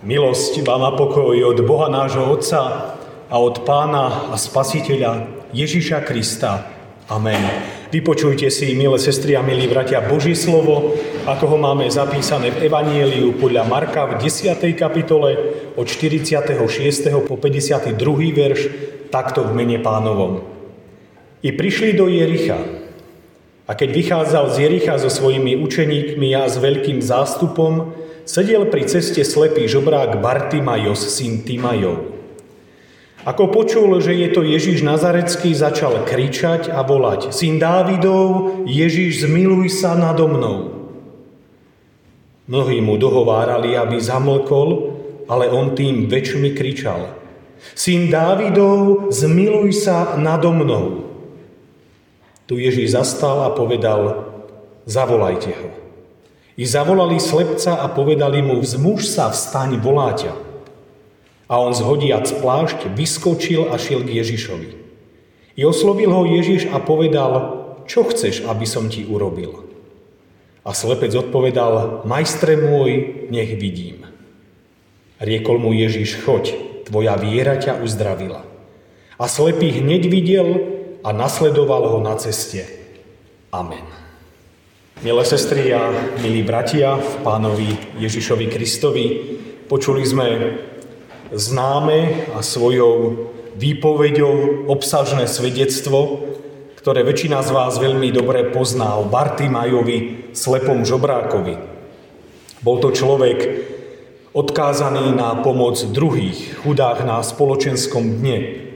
Milosť vám a pokoj od Boha nášho Otca a od Pána a Spasiteľa Ježiša Krista. Amen. Vypočujte si, milé sestry a milí bratia, Boží slovo, ako ho máme zapísané v Evanieliu podľa Marka v 10. kapitole od 46. po 52. verš, takto v mene pánovom. I prišli do Jericha. A keď vychádzal z Jericha so svojimi učeníkmi a s veľkým zástupom, sedel pri ceste slepý žobrák Bartimajos, syn Timajov. Ako počul, že je to Ježiš Nazarecký, začal kričať a volať Syn Dávidov, Ježiš, zmiluj sa nado mnou. Mnohí mu dohovárali, aby zamlkol, ale on tým väčšmi kričal Syn Dávidov, zmiluj sa nado mnou. Tu Ježiš zastal a povedal Zavolajte ho. I zavolali slepca a povedali mu, vzmuž sa, vstaň, volá ťa. A on zhodiac plášť vyskočil a šiel k Ježišovi. I oslovil ho Ježiš a povedal, čo chceš, aby som ti urobil? A slepec odpovedal, majstre môj, nech vidím. Riekol mu Ježiš, choď, tvoja viera ťa uzdravila. A slepý hneď videl a nasledoval ho na ceste. Amen. Milé sestry a milí bratia v pánovi Ježišovi Kristovi, počuli sme známe a svojou výpovedou obsažné svedectvo, ktoré väčšina z vás veľmi dobre pozná o Bartimajovi, slepom žobrákovi. Bol to človek odkázaný na pomoc druhých, chudách na spoločenskom dne,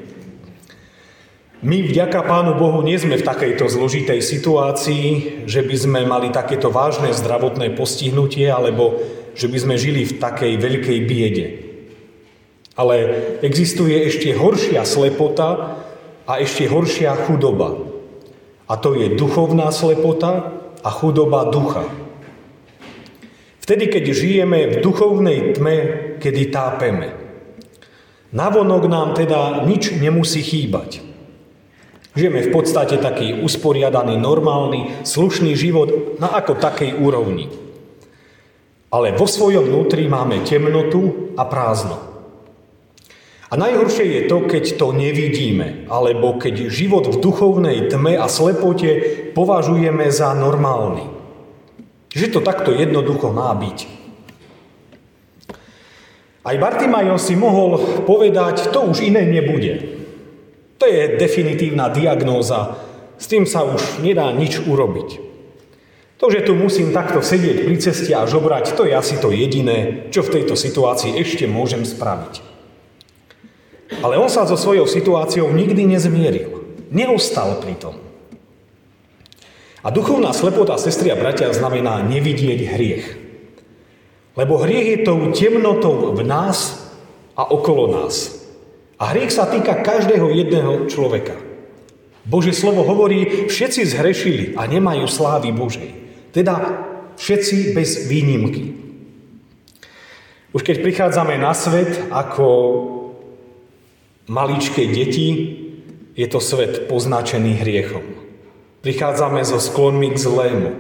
my vďaka Pánu Bohu nie sme v takejto zložitej situácii, že by sme mali takéto vážne zdravotné postihnutie alebo že by sme žili v takej veľkej biede. Ale existuje ešte horšia slepota a ešte horšia chudoba. A to je duchovná slepota a chudoba ducha. Vtedy, keď žijeme v duchovnej tme, kedy tápeme. Navonok nám teda nič nemusí chýbať. Žijeme v podstate taký usporiadaný, normálny, slušný život na ako takej úrovni. Ale vo svojom vnútri máme temnotu a prázdno. A najhoršie je to, keď to nevidíme, alebo keď život v duchovnej tme a slepote považujeme za normálny. Že to takto jednoducho má byť. Aj Bartimajo si mohol povedať, to už iné nebude. To je definitívna diagnóza. S tým sa už nedá nič urobiť. To, že tu musím takto sedieť pri ceste a žobrať, to je asi to jediné, čo v tejto situácii ešte môžem spraviť. Ale on sa so svojou situáciou nikdy nezmieril. Neostal pri tom. A duchovná slepota, sestri a bratia, znamená nevidieť hriech. Lebo hriech je tou temnotou v nás a okolo nás. A hriech sa týka každého jedného človeka. Božie slovo hovorí, všetci zhrešili a nemajú slávy Božej. Teda všetci bez výnimky. Už keď prichádzame na svet ako maličké deti, je to svet poznačený hriechom. Prichádzame so sklonmi k zlému.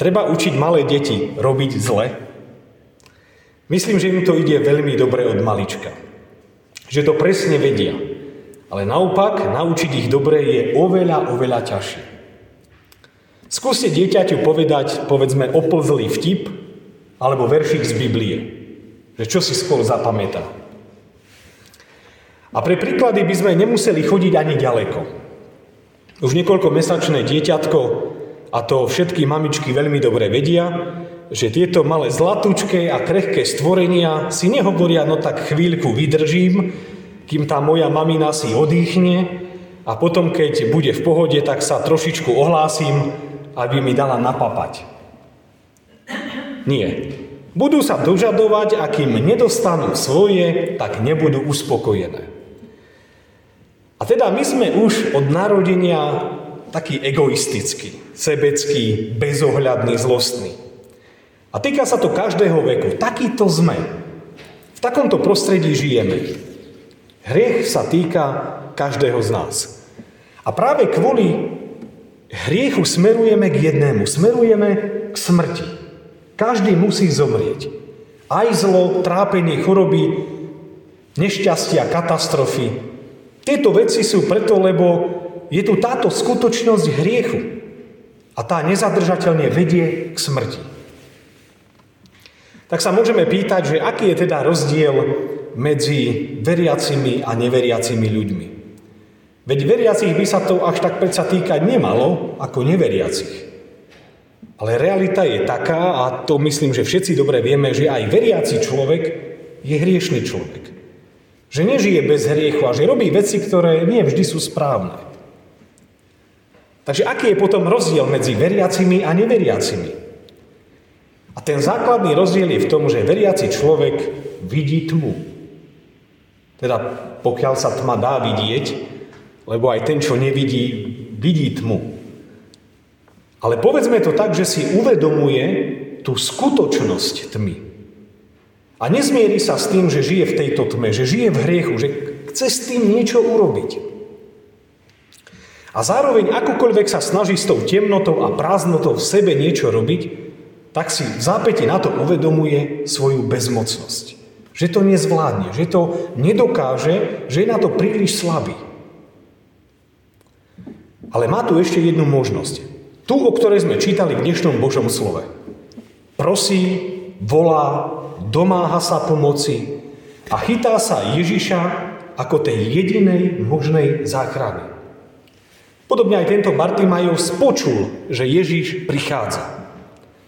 Treba učiť malé deti robiť zle. Myslím, že im to ide veľmi dobre od malička že to presne vedia. Ale naopak, naučiť ich dobre je oveľa, oveľa ťažšie. Skúste dieťaťu povedať, povedzme, oplzlý vtip alebo veršik z Biblie. Že čo si skôr zapamätá. A pre príklady by sme nemuseli chodiť ani ďaleko. Už niekoľko mesačné dieťatko, a to všetky mamičky veľmi dobre vedia, že tieto malé zlatúčké a krehké stvorenia si nehovoria, no tak chvíľku vydržím, kým tá moja mamina si odýchne a potom, keď bude v pohode, tak sa trošičku ohlásim, aby mi dala napapať. Nie. Budú sa dožadovať a kým nedostanú svoje, tak nebudú uspokojené. A teda my sme už od narodenia taký egoistický, sebecký, bezohľadný, zlostný. A týka sa to každého veku. Takýto sme. V takomto prostredí žijeme. Hriech sa týka každého z nás. A práve kvôli hriechu smerujeme k jednému. Smerujeme k smrti. Každý musí zomrieť. Aj zlo, trápenie, choroby, nešťastia, katastrofy. Tieto veci sú preto, lebo je tu táto skutočnosť hriechu. A tá nezadržateľne vedie k smrti. Tak sa môžeme pýtať, že aký je teda rozdiel medzi veriacimi a neveriacimi ľuďmi. Veď veriacich by sa to až tak predsa týkať nemalo ako neveriacich. Ale realita je taká, a to myslím, že všetci dobre vieme, že aj veriaci človek je hriešný človek. Že nežije bez hriechu a že robí veci, ktoré nie vždy sú správne. Takže aký je potom rozdiel medzi veriacimi a neveriacimi? A ten základný rozdiel je v tom, že veriaci človek vidí tmu. Teda pokiaľ sa tma dá vidieť, lebo aj ten, čo nevidí, vidí tmu. Ale povedzme to tak, že si uvedomuje tú skutočnosť tmy. A nezmierí sa s tým, že žije v tejto tme, že žije v hriechu, že chce s tým niečo urobiť. A zároveň akokoľvek sa snaží s tou temnotou a prázdnotou v sebe niečo robiť, tak si v zápäti na to uvedomuje svoju bezmocnosť. Že to nezvládne, že to nedokáže, že je na to príliš slabý. Ale má tu ešte jednu možnosť. Tu, o ktorej sme čítali v dnešnom Božom slove. Prosí, volá, domáha sa pomoci a chytá sa Ježiša ako tej jedinej možnej záchrany. Podobne aj tento Bartimajov spočul, že Ježiš prichádza.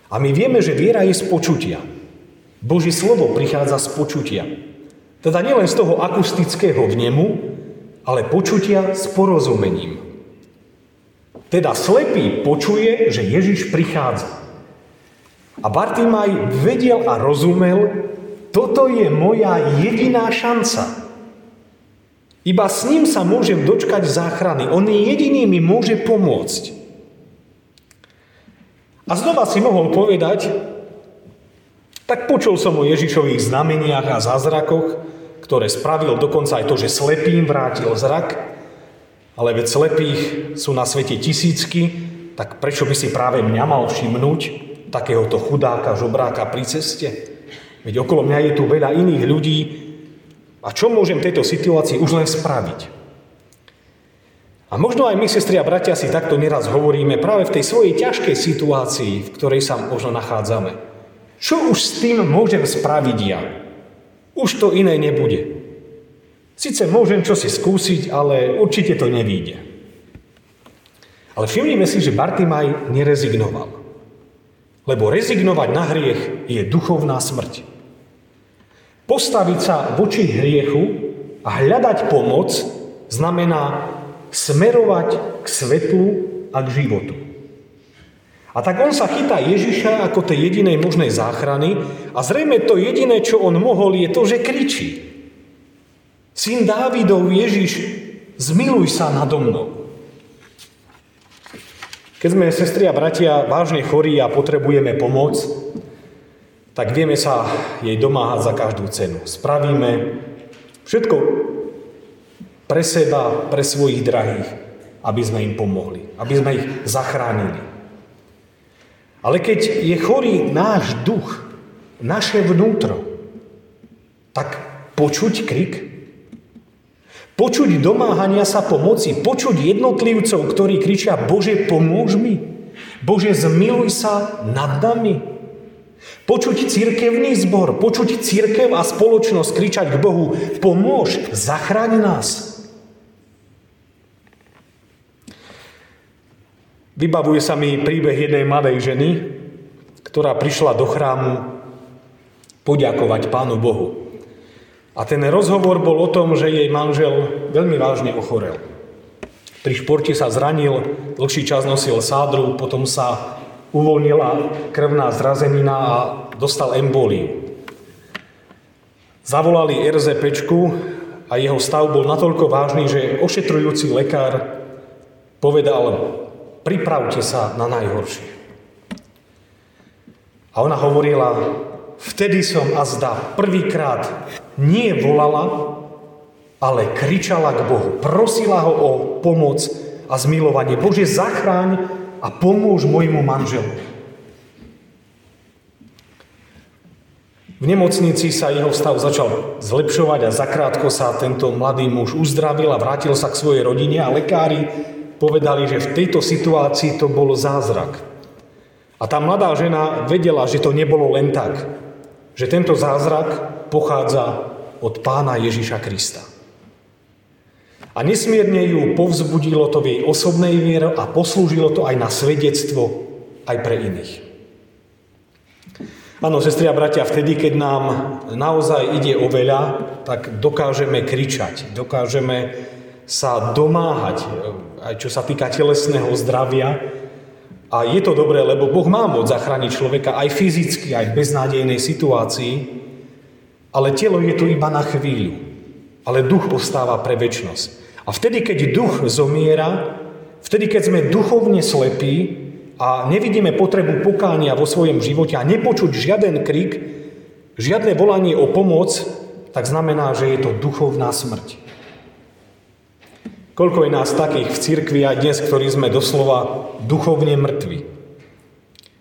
A my vieme, že viera je z počutia. Boží slovo prichádza z počutia. Teda nielen z toho akustického vnemu, ale počutia s porozumením. Teda slepý počuje, že Ježiš prichádza. A Bartimaj vedel a rozumel, toto je moja jediná šanca. Iba s ním sa môžem dočkať záchrany. On jediný mi môže pomôcť. A znova si mohol povedať, tak počul som o Ježišových znameniach a zázrakoch, ktoré spravil dokonca aj to, že slepým vrátil zrak, ale veď slepých sú na svete tisícky, tak prečo by si práve mňa mal všimnúť, takéhoto chudáka, žobráka pri ceste? Veď okolo mňa je tu veľa iných ľudí a čo môžem v tejto situácii už len spraviť? A možno aj my, sestri a bratia, si takto neraz hovoríme práve v tej svojej ťažkej situácii, v ktorej sa možno nachádzame. Čo už s tým môžem spraviť ja? Už to iné nebude. Sice môžem čosi skúsiť, ale určite to nevíde. Ale všimnime si, že Bartimaj nerezignoval. Lebo rezignovať na hriech je duchovná smrť. Postaviť sa voči hriechu a hľadať pomoc znamená smerovať k svetlu a k životu. A tak on sa chytá Ježiša ako tej jedinej možnej záchrany a zrejme to jediné, čo on mohol, je to, že kričí. Syn Dávidov Ježiš, zmiluj sa nado mnou. Keď sme, sestri a bratia, vážne chorí a potrebujeme pomoc, tak vieme sa jej domáhať za každú cenu. Spravíme všetko pre seba, pre svojich drahých, aby sme im pomohli, aby sme ich zachránili. Ale keď je chorý náš duch, naše vnútro, tak počuť krik Počuť domáhania sa pomoci, počuť jednotlivcov, ktorí kričia Bože, pomôž mi. Bože, zmiluj sa nad nami. Počuť církevný zbor, počuť církev a spoločnosť kričať k Bohu, pomôž, zachráň nás. Vybavuje sa mi príbeh jednej mladej ženy, ktorá prišla do chrámu poďakovať Pánu Bohu. A ten rozhovor bol o tom, že jej manžel veľmi vážne ochorel. Pri športe sa zranil, dlhší čas nosil sádru, potom sa uvoľnila krvná zrazenina a dostal emboliu. Zavolali RZP a jeho stav bol natoľko vážny, že ošetrujúci lekár povedal, pripravte sa na najhoršie. A ona hovorila, vtedy som azda prvýkrát nie volala, ale kričala k Bohu. Prosila ho o pomoc a zmilovanie. Bože, zachráň a pomôž môjmu manželu. V nemocnici sa jeho stav začal zlepšovať a zakrátko sa tento mladý muž uzdravil a vrátil sa k svojej rodine a lekári povedali, že v tejto situácii to bol zázrak. A tá mladá žena vedela, že to nebolo len tak, že tento zázrak pochádza od pána Ježiša Krista. A nesmierne ju povzbudilo to v jej osobnej viere a poslúžilo to aj na svedectvo aj pre iných. Áno, sestri a bratia, vtedy, keď nám naozaj ide o veľa, tak dokážeme kričať, dokážeme sa domáhať, aj čo sa týka telesného zdravia. A je to dobré, lebo Boh má moc zachrániť človeka aj fyzicky, aj v beznádejnej situácii, ale telo je tu iba na chvíľu, ale duch ostáva pre väčnosť. A vtedy, keď duch zomiera, vtedy, keď sme duchovne slepí, a nevidíme potrebu pokánia vo svojom živote a nepočuť žiaden krik, žiadne volanie o pomoc, tak znamená, že je to duchovná smrť. Koľko je nás takých v cirkvi aj dnes, ktorí sme doslova duchovne mŕtvi,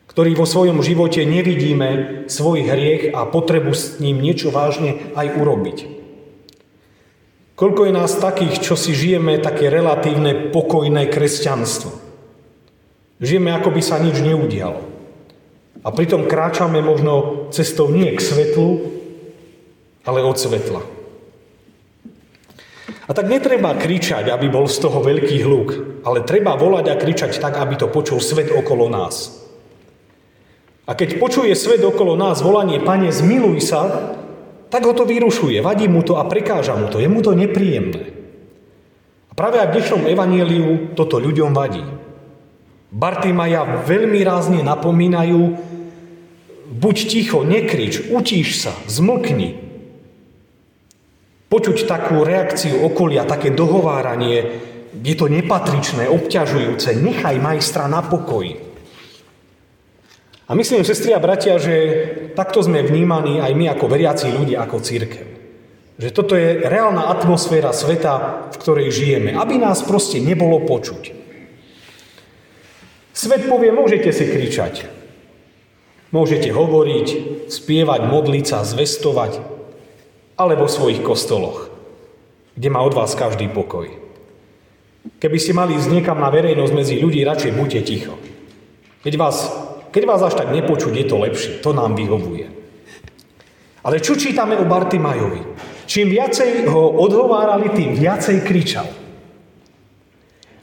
ktorí vo svojom živote nevidíme svoj hriech a potrebu s ním niečo vážne aj urobiť. Koľko je nás takých, čo si žijeme také relatívne pokojné kresťanstvo. Žijeme, ako by sa nič neudialo. A pritom kráčame možno cestou nie k svetlu, ale od svetla. A tak netreba kričať, aby bol z toho veľký hluk, ale treba volať a kričať tak, aby to počul svet okolo nás. A keď počuje svet okolo nás volanie Pane, zmiluj sa, tak ho to vyrušuje, vadí mu to a prekáža mu to, je mu to nepríjemné. A práve aj v dnešnom evaníliu toto ľuďom vadí. Bartimaja veľmi rázne napomínajú, buď ticho, nekrič, utíš sa, zmlkni. Počuť takú reakciu okolia, také dohováranie, je to nepatričné, obťažujúce, nechaj majstra na pokoji. A myslím, sestri a bratia, že takto sme vnímaní aj my ako veriaci ľudia, ako církev. Že toto je reálna atmosféra sveta, v ktorej žijeme. Aby nás proste nebolo počuť. Svet povie, môžete si kričať. Môžete hovoriť, spievať, modliť sa, zvestovať, ale vo svojich kostoloch, kde má od vás každý pokoj. Keby ste mali ísť niekam na verejnosť medzi ľudí, radšej buďte ticho. Keď vás, keď vás až tak nepočuť, je to lepšie. To nám vyhovuje. Ale čo čítame o Bartimajovi? Čím viacej ho odhovárali, tým viacej kričal.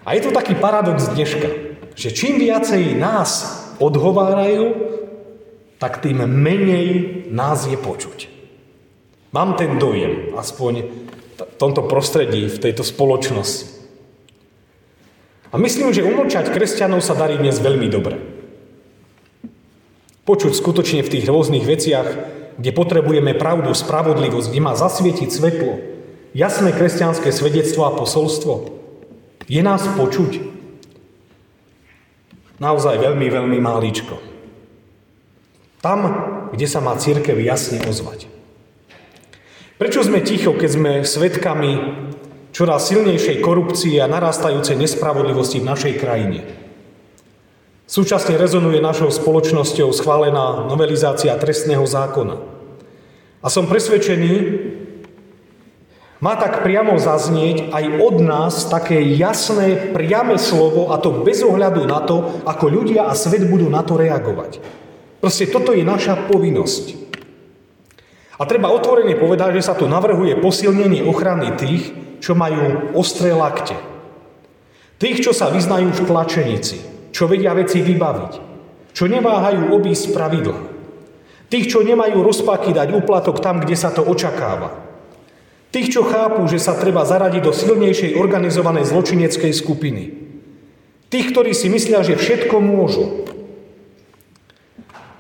A je to taký paradox dneška že čím viacej nás odhovárajú, tak tým menej nás je počuť. Mám ten dojem, aspoň v tomto prostredí, v tejto spoločnosti. A myslím, že umlčať kresťanov sa darí dnes veľmi dobre. Počuť skutočne v tých rôznych veciach, kde potrebujeme pravdu, spravodlivosť, kde má zasvietiť svetlo, jasné kresťanské svedectvo a posolstvo. Je nás počuť. Naozaj veľmi, veľmi máličko. Tam, kde sa má církev jasne ozvať. Prečo sme ticho, keď sme svetkami čoraz silnejšej korupcie a narastajúcej nespravodlivosti v našej krajine? Súčasne rezonuje našou spoločnosťou schválená novelizácia trestného zákona. A som presvedčený, má tak priamo zaznieť aj od nás také jasné, priame slovo a to bez ohľadu na to, ako ľudia a svet budú na to reagovať. Proste toto je naša povinnosť. A treba otvorene povedať, že sa tu navrhuje posilnenie ochrany tých, čo majú ostré lakte. Tých, čo sa vyznajú v tlačenici, čo vedia veci vybaviť, čo neváhajú obísť pravidla. Tých, čo nemajú rozpaky dať úplatok tam, kde sa to očakáva. Tých, čo chápu, že sa treba zaradiť do silnejšej organizovanej zločineckej skupiny. Tých, ktorí si myslia, že všetko môžu.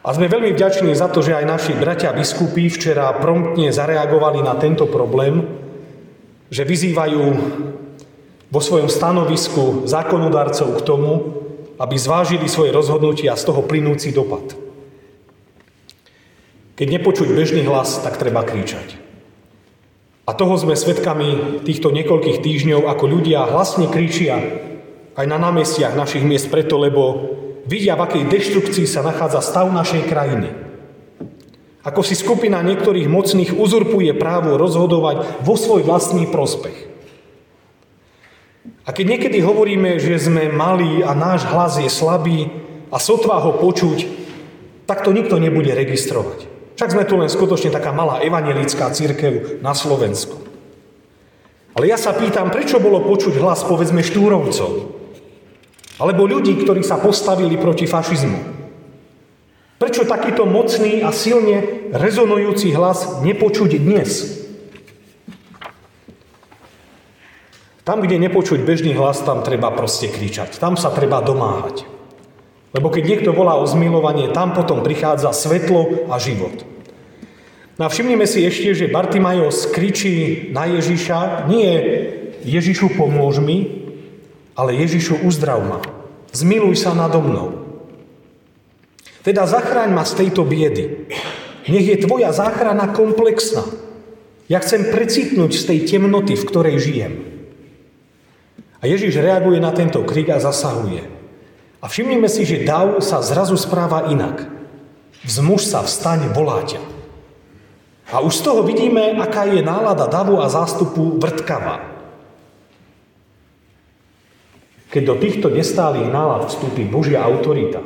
A sme veľmi vďační za to, že aj naši bratia biskupy včera promptne zareagovali na tento problém, že vyzývajú vo svojom stanovisku zákonodarcov k tomu, aby zvážili svoje rozhodnutia a z toho plynúci dopad. Keď nepočuť bežný hlas, tak treba kričať. A toho sme svedkami týchto niekoľkých týždňov, ako ľudia hlasne kričia aj na námestiach našich miest preto, lebo vidia, v akej deštrukcii sa nachádza stav našej krajiny. Ako si skupina niektorých mocných uzurpuje právo rozhodovať vo svoj vlastný prospech. A keď niekedy hovoríme, že sme malí a náš hlas je slabý a sotva ho počuť, tak to nikto nebude registrovať. Však sme tu len skutočne taká malá evangelická církev na Slovensku. Ale ja sa pýtam, prečo bolo počuť hlas, povedzme, štúrovcov? Alebo ľudí, ktorí sa postavili proti fašizmu? Prečo takýto mocný a silne rezonujúci hlas nepočuť dnes? Tam, kde nepočuť bežný hlas, tam treba proste kričať. Tam sa treba domáhať. Lebo keď niekto volá o zmilovanie, tam potom prichádza svetlo a život. No a všimnime si ešte, že Bartimajos kričí na Ježiša, nie Ježišu pomôž mi, ale Ježišu uzdrav ma. Zmiluj sa nado mnou. Teda zachráň ma z tejto biedy. Nech je tvoja záchrana komplexná. Ja chcem precitnúť z tej temnoty, v ktorej žijem. A Ježiš reaguje na tento krik a zasahuje. A všimnime si, že Dav sa zrazu správa inak. Vzmuž sa, vstaň, volá. A už z toho vidíme, aká je nálada davu a zástupu vrtkavá. Keď do týchto nestálých nálad vstúpi Božia autorita,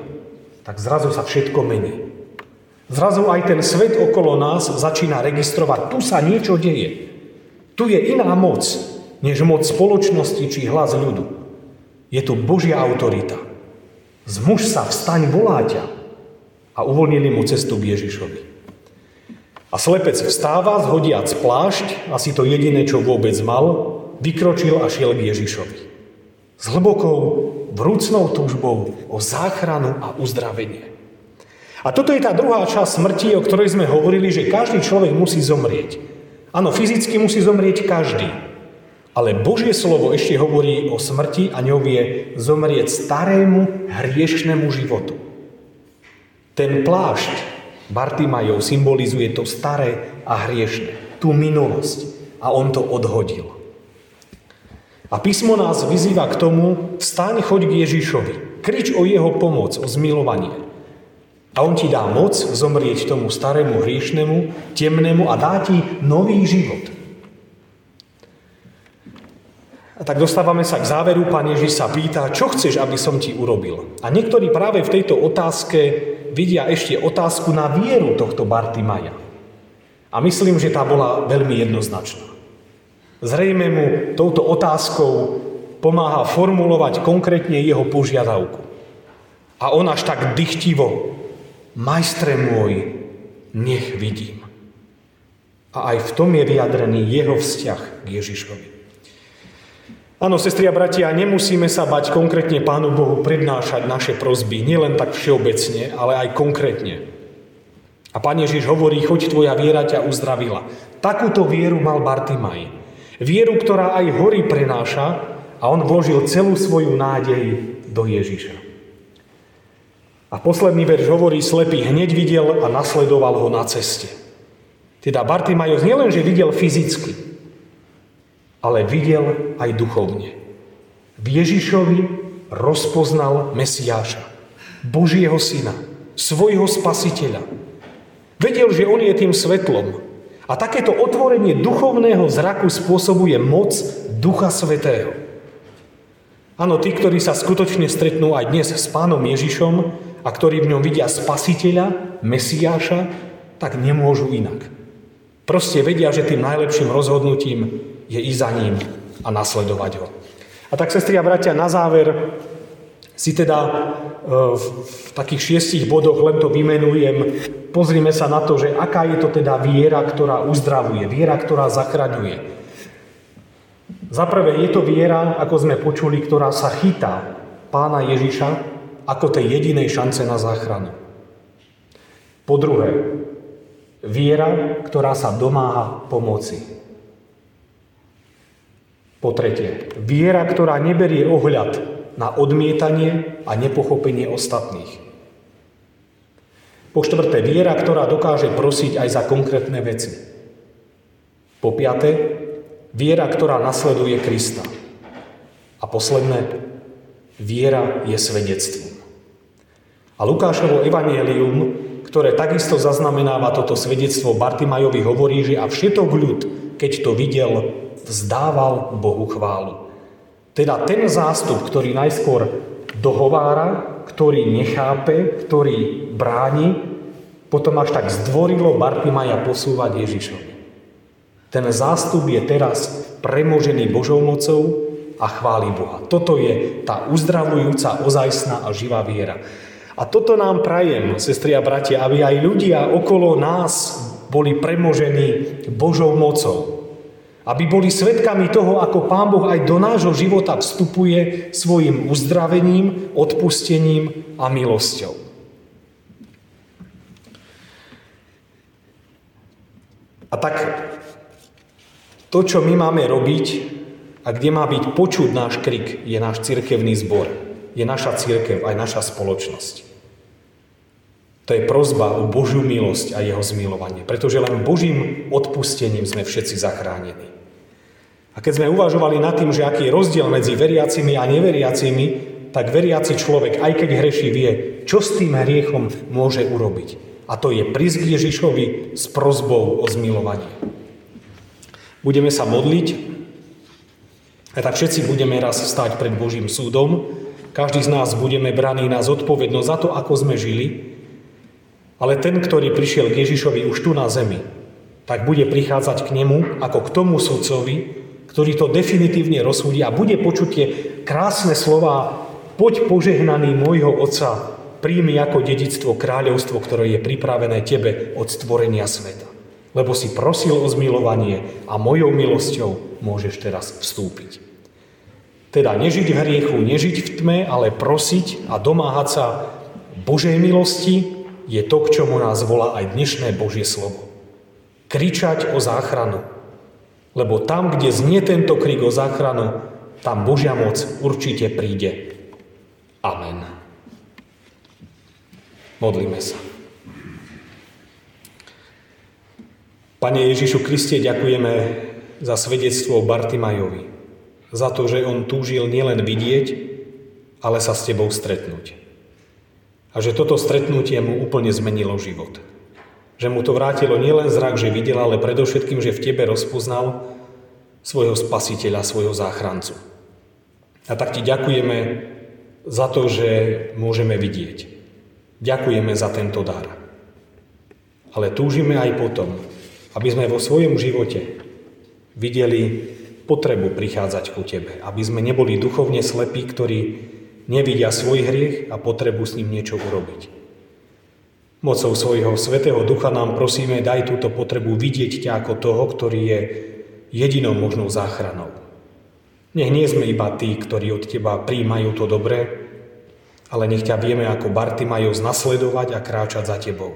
tak zrazu sa všetko mení. Zrazu aj ten svet okolo nás začína registrovať, tu sa niečo deje. Tu je iná moc, než moc spoločnosti či hlas ľudu. Je tu Božia autorita. Zmuž sa, vstaň, volá ťa. A uvoľnili mu cestu k Ježišovi. A slepec vstáva, zhodiac plášť, asi to jediné, čo vôbec mal, vykročil a šiel k Ježišovi. S hlbokou vrúcnou túžbou o záchranu a uzdravenie. A toto je tá druhá časť smrti, o ktorej sme hovorili, že každý človek musí zomrieť. Áno, fyzicky musí zomrieť každý. Ale Božie slovo ešte hovorí o smrti a ňou je zomrieť starému hriešnemu životu. Ten plášť Bartimajov symbolizuje to staré a hriešne, tú minulosť. A on to odhodil. A písmo nás vyzýva k tomu, vstaň, choď k Ježišovi, krič o jeho pomoc, o zmilovanie. A on ti dá moc zomrieť tomu starému hriešnemu, temnému a dá ti nový život. A tak dostávame sa k záveru, pán Ježiš sa pýta, čo chceš, aby som ti urobil. A niektorí práve v tejto otázke vidia ešte otázku na vieru tohto Bartimaja. A myslím, že tá bola veľmi jednoznačná. Zrejme mu touto otázkou pomáha formulovať konkrétne jeho požiadavku. A on až tak dychtivo, majstre môj, nech vidím. A aj v tom je vyjadrený jeho vzťah k Ježišovi. Áno, sestri a bratia, nemusíme sa bať konkrétne Pánu Bohu prednášať naše prozby, nielen tak všeobecne, ale aj konkrétne. A Pán Ježiš hovorí, choď tvoja viera ťa uzdravila. Takúto vieru mal Bartimaj. Vieru, ktorá aj hory prenáša a on vložil celú svoju nádej do Ježiša. A posledný verš hovorí, slepý hneď videl a nasledoval ho na ceste. Teda Bartimajos nielenže videl fyzicky, ale videl aj duchovne. V Ježišovi rozpoznal Mesiáša, Božieho syna, svojho spasiteľa. Vedel, že on je tým svetlom, a takéto otvorenie duchovného zraku spôsobuje moc Ducha Svetého. Áno, tí, ktorí sa skutočne stretnú aj dnes s pánom Ježišom a ktorí v ňom vidia spasiteľa, Mesiáša, tak nemôžu inak. Proste vedia, že tým najlepším rozhodnutím je ísť za ním a nasledovať ho. A tak, sestri a bratia, na záver si teda e, v takých šiestich bodoch len to vymenujem. Pozrime sa na to, že aká je to teda viera, ktorá uzdravuje, viera, ktorá zachraňuje. Za prvé je to viera, ako sme počuli, ktorá sa chytá pána Ježiša ako tej jedinej šance na záchranu. Po druhé, viera, ktorá sa domáha pomoci. Po tretie, viera, ktorá neberie ohľad na odmietanie a nepochopenie ostatných. Po štvrté, viera, ktorá dokáže prosiť aj za konkrétne veci. Po piaté, viera, ktorá nasleduje Krista. A posledné, viera je svedectvom. A Lukášovo evanielium, ktoré takisto zaznamenáva toto svedectvo Bartimajovi, hovorí, že a všetok ľud, keď to videl, vzdával Bohu chválu. Teda ten zástup, ktorý najskôr dohovára, ktorý nechápe, ktorý bráni, potom až tak zdvorilo Bartimaja posúvať Ježišovi. Ten zástup je teraz premožený Božou mocou a chváli Boha. Toto je tá uzdravujúca, ozajstná a živá viera. A toto nám prajem, sestri a bratia, aby aj ľudia okolo nás boli premožení Božou mocou. Aby boli svetkami toho, ako Pán Boh aj do nášho života vstupuje svojim uzdravením, odpustením a milosťou. A tak to, čo my máme robiť a kde má byť počuť náš krik, je náš cirkevný zbor. Je naša církev, aj naša spoločnosť. To je prozba o Božiu milosť a jeho zmilovanie, pretože len Božím odpustením sme všetci zachránení. A keď sme uvažovali nad tým, že aký je rozdiel medzi veriacimi a neveriacimi, tak veriaci človek, aj keď hreší, vie, čo s tým hriechom môže urobiť. A to je prísť Ježišovi s prozbou o zmilovanie. Budeme sa modliť a tak všetci budeme raz stať pred Božím súdom. Každý z nás budeme braní na zodpovednosť za to, ako sme žili, ale ten, ktorý prišiel k Ježišovi už tu na zemi, tak bude prichádzať k nemu ako k tomu sudcovi, ktorý to definitívne rozsúdi a bude počuť tie krásne slova poď požehnaný môjho Otca, príjmi ako dedictvo kráľovstvo, ktoré je pripravené tebe od stvorenia sveta. Lebo si prosil o zmilovanie a mojou milosťou môžeš teraz vstúpiť. Teda nežiť v hriechu, nežiť v tme, ale prosiť a domáhať sa Božej milosti, je to, k čomu nás volá aj dnešné Božie slovo. Kričať o záchranu. Lebo tam, kde znie tento krik o záchranu, tam Božia moc určite príde. Amen. Modlíme sa. Pane Ježišu Kriste, ďakujeme za svedectvo Bartimajovi. Za to, že on túžil nielen vidieť, ale sa s Tebou stretnúť. A že toto stretnutie mu úplne zmenilo život. Že mu to vrátilo nielen zrak, že videl, ale predovšetkým, že v tebe rozpoznal svojho spasiteľa, svojho záchrancu. A tak ti ďakujeme za to, že môžeme vidieť. Ďakujeme za tento dar. Ale túžime aj potom, aby sme vo svojom živote videli potrebu prichádzať ku Tebe. Aby sme neboli duchovne slepí, ktorí nevidia svoj hriech a potrebu s ním niečo urobiť. Mocou svojho svetého ducha nám prosíme, daj túto potrebu vidieť ťa ako toho, ktorý je jedinou možnou záchranou. Nech nie sme iba tí, ktorí od teba príjmajú to dobré, ale nech ťa vieme ako majú nasledovať a kráčať za tebou.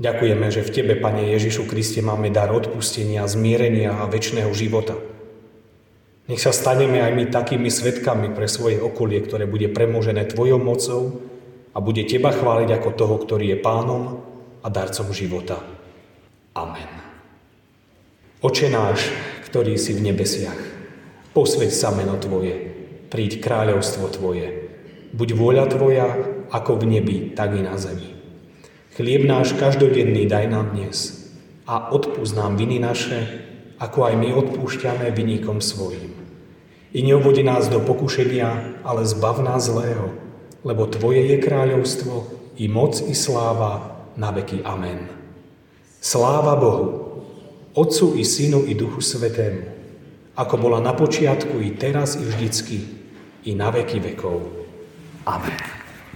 Ďakujeme, že v Tebe, Pane Ježišu Kriste, máme dar odpustenia, zmierenia a väčšného života. Nech sa staneme aj my takými svetkami pre svoje okolie, ktoré bude premožené Tvojou mocou a bude Teba chváliť ako toho, ktorý je pánom a darcom života. Amen. Oče náš, ktorý si v nebesiach, posveď sa meno Tvoje, príď kráľovstvo Tvoje, buď vôľa Tvoja, ako v nebi, tak i na zemi. Chlieb náš každodenný daj nám dnes a odpúsť nám viny naše, ako aj my odpúšťame vynikom svojim. I neuvodi nás do pokušenia, ale zbav nás zlého, lebo Tvoje je kráľovstvo, i moc, i sláva, na veky. Amen. Sláva Bohu, Otcu i Synu i Duchu Svetému, ako bola na počiatku, i teraz, i vždycky, i na veky vekov. Amen.